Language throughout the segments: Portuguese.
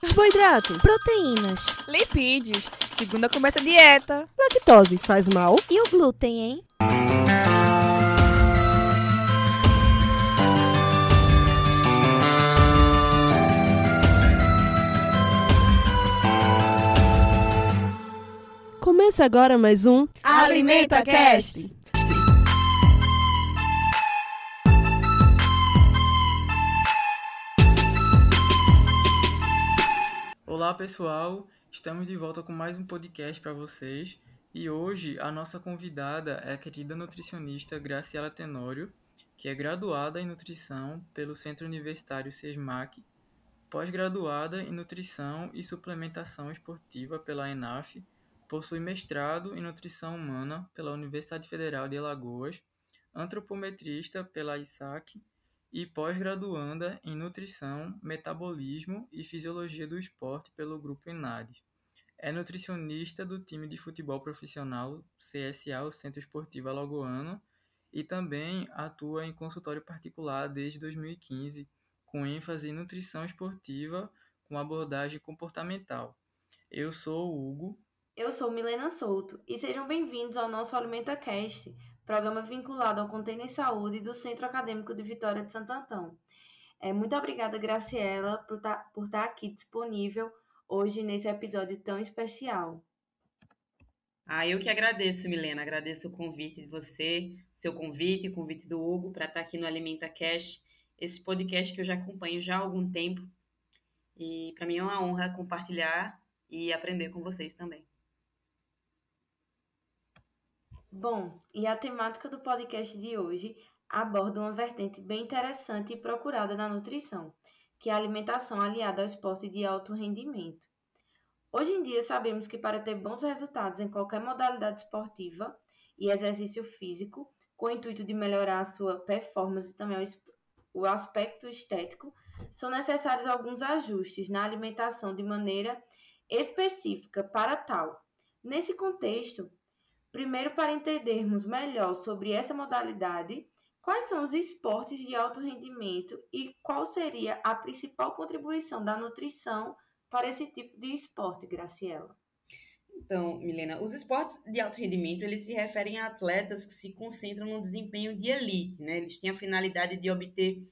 Carboidrato, proteínas, lipídios. Segunda começa a dieta. Lactose faz mal. E o glúten, hein? Começa agora mais um Alimenta Cast. Olá pessoal, estamos de volta com mais um podcast para vocês. E hoje a nossa convidada é a querida nutricionista Graciela Tenório, que é graduada em nutrição pelo Centro Universitário SESMAC, pós-graduada em nutrição e suplementação esportiva pela ENAF Possui mestrado em Nutrição Humana pela Universidade Federal de Alagoas, antropometrista pela ISAC e pós-graduanda em Nutrição, Metabolismo e Fisiologia do Esporte pelo Grupo ENADES. É nutricionista do time de futebol profissional CSA, o Centro Esportivo Alagoano, e também atua em consultório particular desde 2015, com ênfase em nutrição esportiva com abordagem comportamental. Eu sou o Hugo, eu sou Milena Souto e sejam bem-vindos ao nosso AlimentaCast, programa vinculado ao Container Saúde do Centro Acadêmico de Vitória de Santo Antão. É, muito obrigada, Graciela, por tá, por estar tá aqui disponível hoje nesse episódio tão especial. Ah, eu que agradeço, Milena. Agradeço o convite de você, seu convite, o convite do Hugo para estar tá aqui no AlimentaCast, esse podcast que eu já acompanho já há algum tempo. E para mim é uma honra compartilhar e aprender com vocês também. Bom, e a temática do podcast de hoje aborda uma vertente bem interessante e procurada na nutrição, que é a alimentação aliada ao esporte de alto rendimento. Hoje em dia, sabemos que para ter bons resultados em qualquer modalidade esportiva e exercício físico, com o intuito de melhorar a sua performance e também o aspecto estético, são necessários alguns ajustes na alimentação de maneira específica para tal. Nesse contexto, Primeiro, para entendermos melhor sobre essa modalidade, quais são os esportes de alto rendimento e qual seria a principal contribuição da nutrição para esse tipo de esporte, Graciela? Então, Milena, os esportes de alto rendimento, eles se referem a atletas que se concentram no desempenho de elite, né? Eles têm a finalidade de obter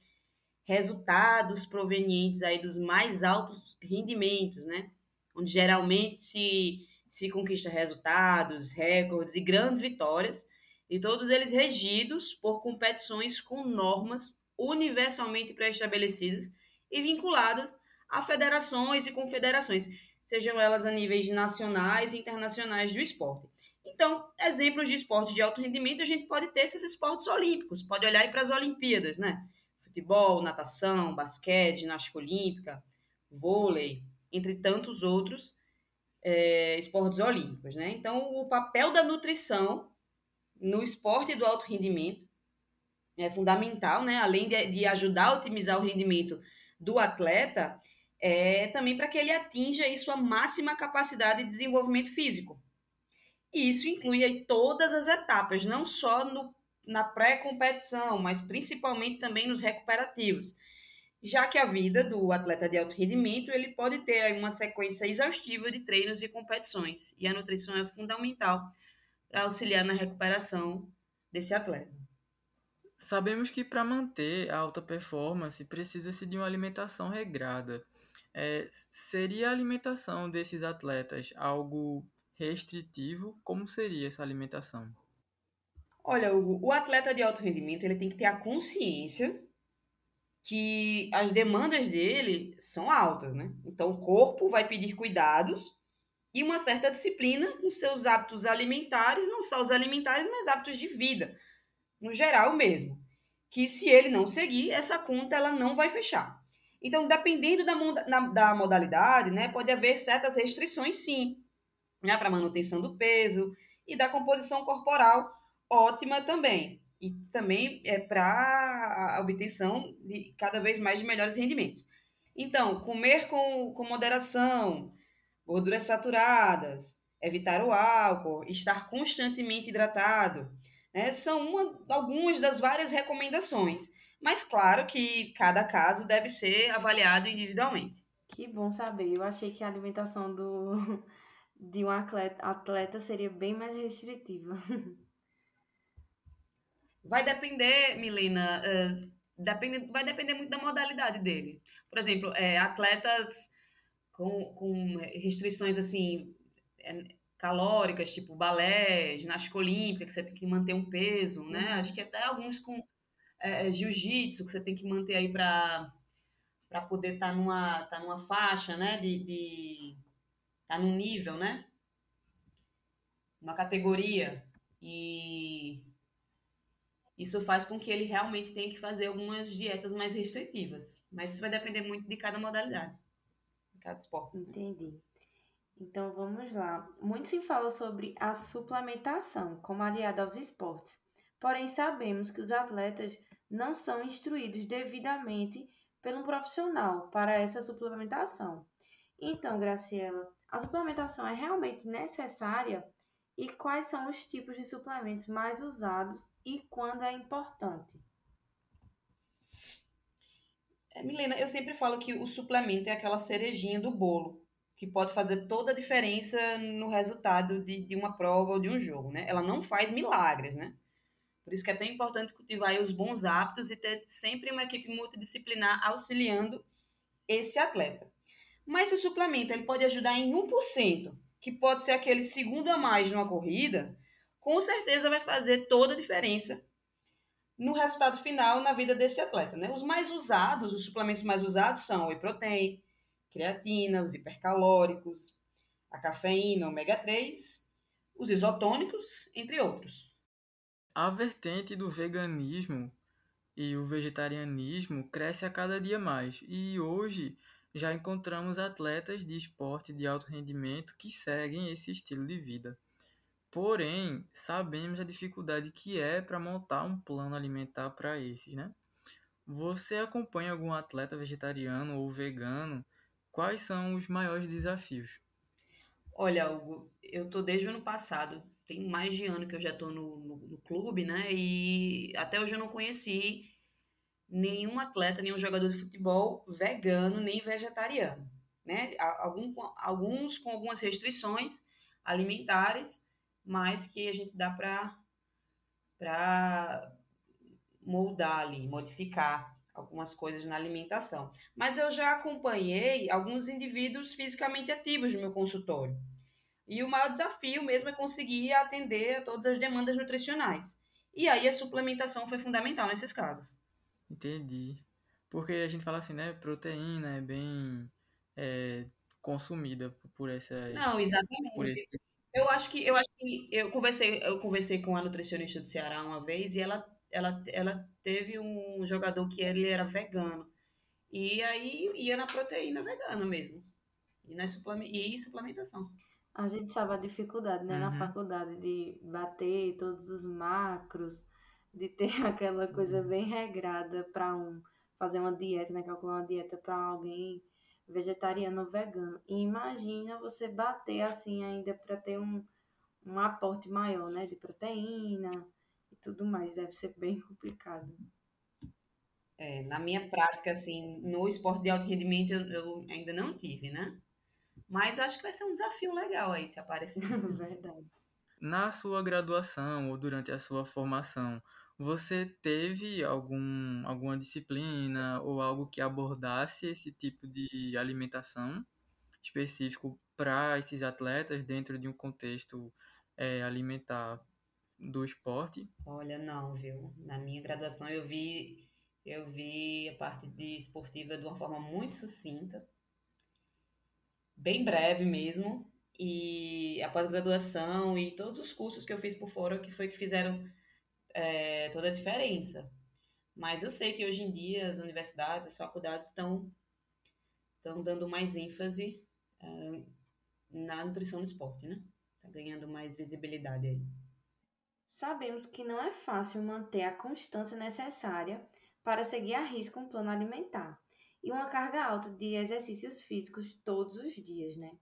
resultados provenientes aí dos mais altos rendimentos, né? Onde geralmente se se conquista resultados, recordes e grandes vitórias, e todos eles regidos por competições com normas universalmente pré-estabelecidas e vinculadas a federações e confederações, sejam elas a níveis nacionais e internacionais do esporte. Então, exemplos de esporte de alto rendimento, a gente pode ter esses esportes olímpicos, pode olhar para as Olimpíadas, né? Futebol, natação, basquete, ginástica olímpica, vôlei, entre tantos outros, é, esportes olímpicos, né? Então, o papel da nutrição no esporte do alto rendimento é fundamental, né? Além de, de ajudar a otimizar o rendimento do atleta, é também para que ele atinja aí sua máxima capacidade de desenvolvimento físico. E isso inclui aí todas as etapas, não só no, na pré-competição, mas principalmente também nos recuperativos já que a vida do atleta de alto rendimento ele pode ter uma sequência exaustiva de treinos e competições, e a nutrição é fundamental para auxiliar na recuperação desse atleta. Sabemos que para manter a alta performance precisa-se de uma alimentação regrada. É, seria a alimentação desses atletas algo restritivo? Como seria essa alimentação? Olha, o, o atleta de alto rendimento ele tem que ter a consciência que as demandas dele são altas, né? Então o corpo vai pedir cuidados e uma certa disciplina com seus hábitos alimentares, não só os alimentares, mas hábitos de vida, no geral mesmo. Que se ele não seguir, essa conta ela não vai fechar. Então, dependendo da, da modalidade, né, pode haver certas restrições, sim, né, para manutenção do peso e da composição corporal ótima também e também é para a obtenção de cada vez mais de melhores rendimentos. Então, comer com, com moderação, gorduras saturadas, evitar o álcool, estar constantemente hidratado, né, são uma, algumas das várias recomendações. Mas claro que cada caso deve ser avaliado individualmente. Que bom saber. Eu achei que a alimentação do, de um atleta, atleta seria bem mais restritiva. Vai depender, Milena, uh, depende, vai depender muito da modalidade dele. Por exemplo, é, atletas com, com restrições assim é, calóricas, tipo balé, ginástica olímpica, que você tem que manter um peso, né? Uhum. Acho que até alguns com é, jiu-jitsu, que você tem que manter aí para para poder estar tá numa, tá numa faixa, né? De, de tá num nível, né? Uma categoria. E isso faz com que ele realmente tenha que fazer algumas dietas mais restritivas. Mas isso vai depender muito de cada modalidade, de cada esporte. Entendi. Então vamos lá. Muito se fala sobre a suplementação como aliada aos esportes. Porém, sabemos que os atletas não são instruídos devidamente pelo profissional para essa suplementação. Então, Graciela, a suplementação é realmente necessária e quais são os tipos de suplementos mais usados e quando é importante? É, Milena, eu sempre falo que o suplemento é aquela cerejinha do bolo, que pode fazer toda a diferença no resultado de, de uma prova ou de um jogo, né? Ela não faz milagres, né? Por isso que é tão importante cultivar os bons hábitos e ter sempre uma equipe multidisciplinar auxiliando esse atleta. Mas o suplemento ele pode ajudar em 1%, que pode ser aquele segundo a mais numa corrida, com certeza vai fazer toda a diferença no resultado final na vida desse atleta. Né? Os mais usados, os suplementos mais usados são o whey protein, creatina, os hipercalóricos, a cafeína, ômega 3, os isotônicos, entre outros. A vertente do veganismo e o vegetarianismo cresce a cada dia mais e hoje já encontramos atletas de esporte de alto rendimento que seguem esse estilo de vida. Porém, sabemos a dificuldade que é para montar um plano alimentar para esses, né? Você acompanha algum atleta vegetariano ou vegano? Quais são os maiores desafios? Olha, Hugo, eu tô desde o ano passado, tem mais de ano que eu já estou no, no, no clube, né? E até hoje eu não conheci nenhum atleta, nenhum jogador de futebol vegano nem vegetariano, né? Algum, alguns com algumas restrições alimentares, mas que a gente dá para moldar ali, modificar algumas coisas na alimentação. Mas eu já acompanhei alguns indivíduos fisicamente ativos no meu consultório. E o maior desafio mesmo é conseguir atender a todas as demandas nutricionais. E aí a suplementação foi fundamental nesses casos. Entendi. Porque a gente fala assim, né? Proteína é bem é, consumida por essa. Não, exatamente. Por esse... Eu acho que eu acho que eu conversei eu conversei com a nutricionista do Ceará uma vez e ela ela, ela teve um jogador que ele era vegano e aí ia na proteína vegana mesmo e na suplement, e suplementação. A gente sabe a dificuldade, né, uhum. na faculdade de bater todos os macros de ter aquela coisa uhum. bem regrada para um fazer uma dieta, né, calcular uma dieta para alguém vegetariano ou vegano. E imagina você bater assim ainda para ter um, um aporte maior, né, de proteína e tudo mais, deve ser bem complicado. É, na minha prática, assim, no esporte de alto rendimento eu, eu ainda não tive, né? Mas acho que vai ser um desafio legal aí se aparecer. Verdade. Na sua graduação ou durante a sua formação, você teve algum, alguma disciplina ou algo que abordasse esse tipo de alimentação específico para esses atletas dentro de um contexto é, alimentar do esporte? Olha, não, viu? Na minha graduação eu vi eu vi a parte de esportiva de uma forma muito sucinta, bem breve mesmo, e a pós-graduação e todos os cursos que eu fiz por fora que foi que fizeram é, toda a diferença. Mas eu sei que hoje em dia as universidades, as faculdades estão, estão dando mais ênfase é, na nutrição no esporte, né? Está ganhando mais visibilidade aí. Sabemos que não é fácil manter a constância necessária para seguir a risco um plano alimentar e uma carga alta de exercícios físicos todos os dias, né?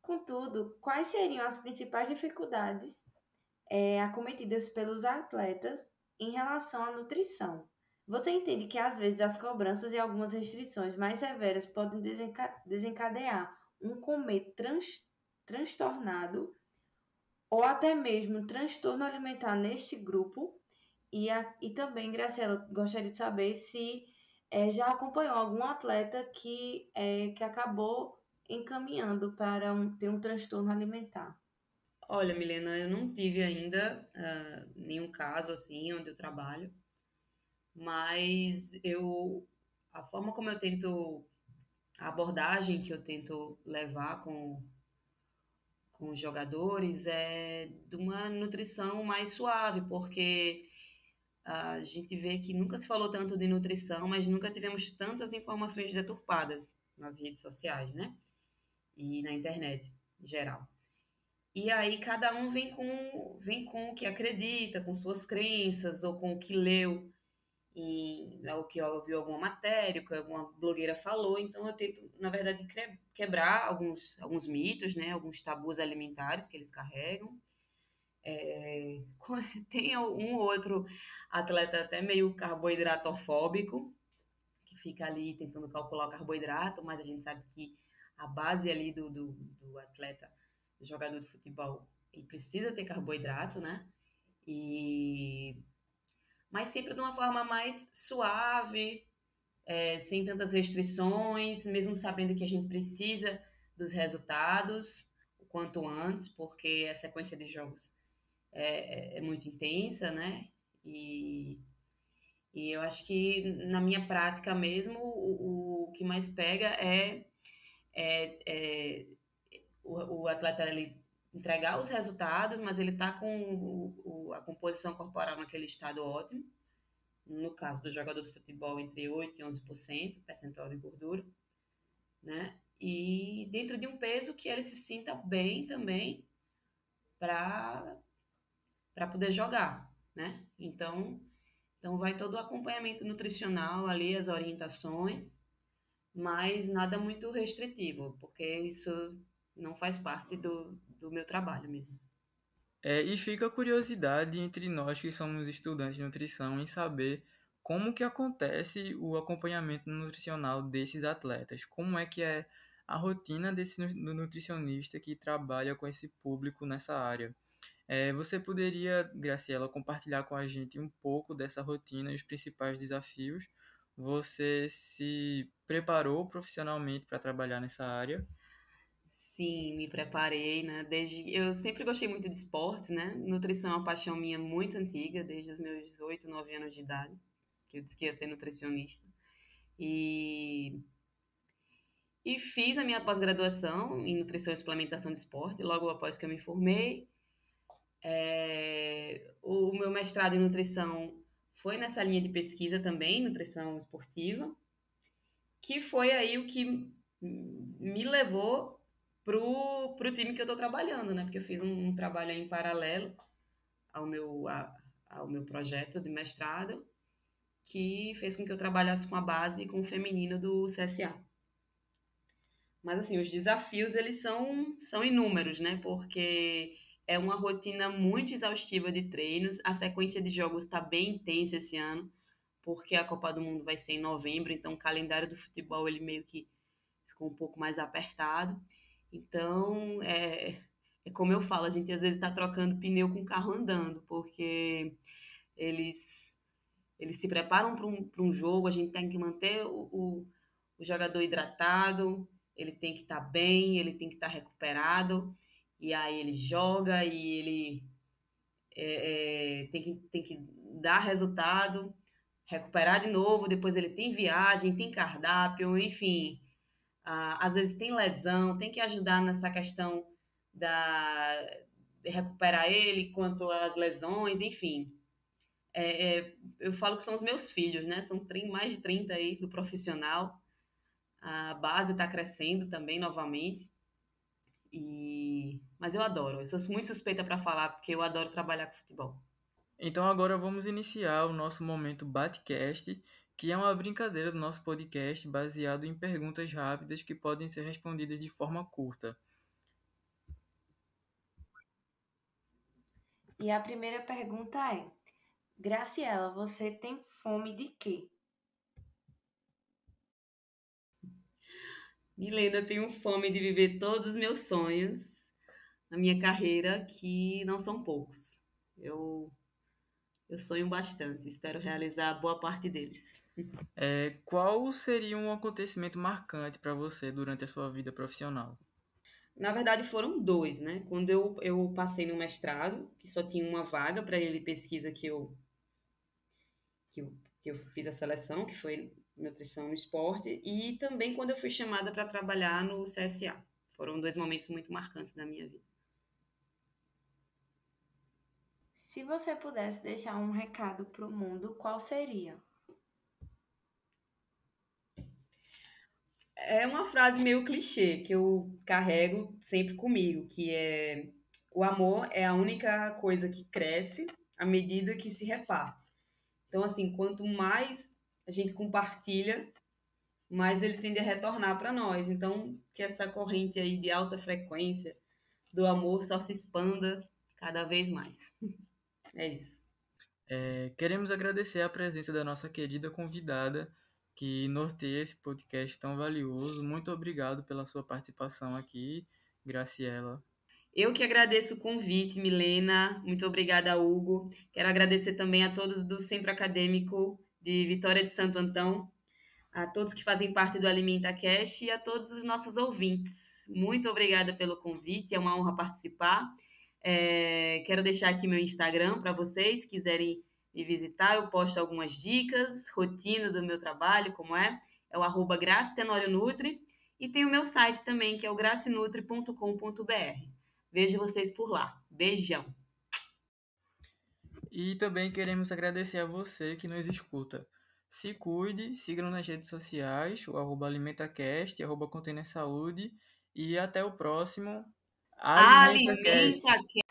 Contudo, quais seriam as principais dificuldades é, acometidas pelos atletas em relação à nutrição. Você entende que às vezes as cobranças e algumas restrições mais severas podem desencadear um comer trans transtornado ou até mesmo transtorno alimentar neste grupo? E, a, e também, Graciela, gostaria de saber se é, já acompanhou algum atleta que, é, que acabou encaminhando para um, ter um transtorno alimentar. Olha, Milena, eu não tive ainda uh, nenhum caso assim onde eu trabalho, mas eu a forma como eu tento a abordagem que eu tento levar com com os jogadores é de uma nutrição mais suave, porque a gente vê que nunca se falou tanto de nutrição, mas nunca tivemos tantas informações deturpadas nas redes sociais, né? E na internet em geral. E aí cada um vem com, vem com o que acredita, com suas crenças ou com o que leu em, o que ouviu alguma matéria, que alguma blogueira falou. Então eu tento, na verdade, quebrar alguns, alguns mitos, né, alguns tabus alimentares que eles carregam. É, tem um outro atleta até meio carboidratofóbico, que fica ali tentando calcular o carboidrato, mas a gente sabe que a base ali do, do, do atleta, jogador de futebol, ele precisa ter carboidrato, né? E mas sempre de uma forma mais suave, é, sem tantas restrições, mesmo sabendo que a gente precisa dos resultados o quanto antes, porque a sequência de jogos é, é muito intensa, né? E, e eu acho que na minha prática mesmo, o, o que mais pega é, é, é o, o atleta ele entregar os resultados, mas ele está com o, o, a composição corporal naquele estado ótimo. No caso do jogador de futebol, entre 8% e 11% percentual de gordura, né? E dentro de um peso que ele se sinta bem também para poder jogar, né? Então, então vai todo o acompanhamento nutricional ali, as orientações, mas nada muito restritivo, porque isso não faz parte do, do meu trabalho mesmo. É, e fica a curiosidade entre nós que somos estudantes de nutrição em saber como que acontece o acompanhamento nutricional desses atletas, como é que é a rotina desse nutricionista que trabalha com esse público nessa área. É, você poderia, Graciela, compartilhar com a gente um pouco dessa rotina e os principais desafios? Você se preparou profissionalmente para trabalhar nessa área? Sim, me preparei, né? Desde eu sempre gostei muito de esportes, né? Nutrição é uma paixão minha muito antiga, desde os meus 8, 9 anos de idade, que eu disse que ia ser nutricionista. E e fiz a minha pós-graduação em nutrição e suplementação de esporte, logo após que eu me formei. É, o meu mestrado em nutrição foi nessa linha de pesquisa também, nutrição esportiva, que foi aí o que me levou pro, pro time que eu estou trabalhando, né? Porque eu fiz um, um trabalho em paralelo ao meu, a, ao meu projeto de mestrado, que fez com que eu trabalhasse com a base com o feminino do CSA. Mas assim, os desafios eles são, são inúmeros, né? Porque é uma rotina muito exaustiva de treinos, a sequência de jogos está bem intensa esse ano, porque a Copa do Mundo vai ser em novembro, então o calendário do futebol ele meio que ficou um pouco mais apertado. Então, é, é como eu falo, a gente às vezes está trocando pneu com o carro andando, porque eles, eles se preparam para um, um jogo, a gente tem que manter o, o, o jogador hidratado, ele tem que estar tá bem, ele tem que estar tá recuperado, e aí ele joga e ele é, é, tem, que, tem que dar resultado, recuperar de novo, depois ele tem viagem, tem cardápio, enfim às vezes tem lesão, tem que ajudar nessa questão da, de recuperar ele quanto às lesões, enfim. É, é, eu falo que são os meus filhos, né? São mais de 30 aí do profissional. A base está crescendo também novamente. E... Mas eu adoro, eu sou muito suspeita para falar, porque eu adoro trabalhar com futebol. Então agora vamos iniciar o nosso momento Batcast, que é uma brincadeira do nosso podcast baseado em perguntas rápidas que podem ser respondidas de forma curta. E a primeira pergunta é: Graciela, você tem fome de quê? Milena, eu tenho fome de viver todos os meus sonhos na minha carreira, que não são poucos. Eu, eu sonho bastante, espero realizar boa parte deles. É, qual seria um acontecimento marcante para você durante a sua vida profissional? Na verdade, foram dois, né? Quando eu, eu passei no mestrado, que só tinha uma vaga para ele pesquisa que eu, que eu, que eu fiz a seleção, que foi nutrição no esporte, e também quando eu fui chamada para trabalhar no CSA. Foram dois momentos muito marcantes da minha vida. Se você pudesse deixar um recado para o mundo, qual seria? É uma frase meio clichê que eu carrego sempre comigo, que é o amor é a única coisa que cresce à medida que se reparte. Então, assim, quanto mais a gente compartilha, mais ele tende a retornar para nós. Então, que essa corrente aí de alta frequência do amor só se expanda cada vez mais. É isso. É, queremos agradecer a presença da nossa querida convidada que norteia esse podcast tão valioso. Muito obrigado pela sua participação aqui, Graciela. Eu que agradeço o convite, Milena. Muito obrigada, Hugo. Quero agradecer também a todos do Centro Acadêmico de Vitória de Santo Antão, a todos que fazem parte do Alimenta Cash e a todos os nossos ouvintes. Muito obrigada pelo convite, é uma honra participar. É, quero deixar aqui meu Instagram para vocês, se quiserem me visitar, eu posto algumas dicas, rotina do meu trabalho, como é, é o arroba Nutri, e tem o meu site também, que é o gracinutri.com.br. Vejo vocês por lá. Beijão! E também queremos agradecer a você que nos escuta. Se cuide, siga-nos nas redes sociais, o arroba AlimentaCast, arroba Saúde, e até o próximo Alimenta, Alimenta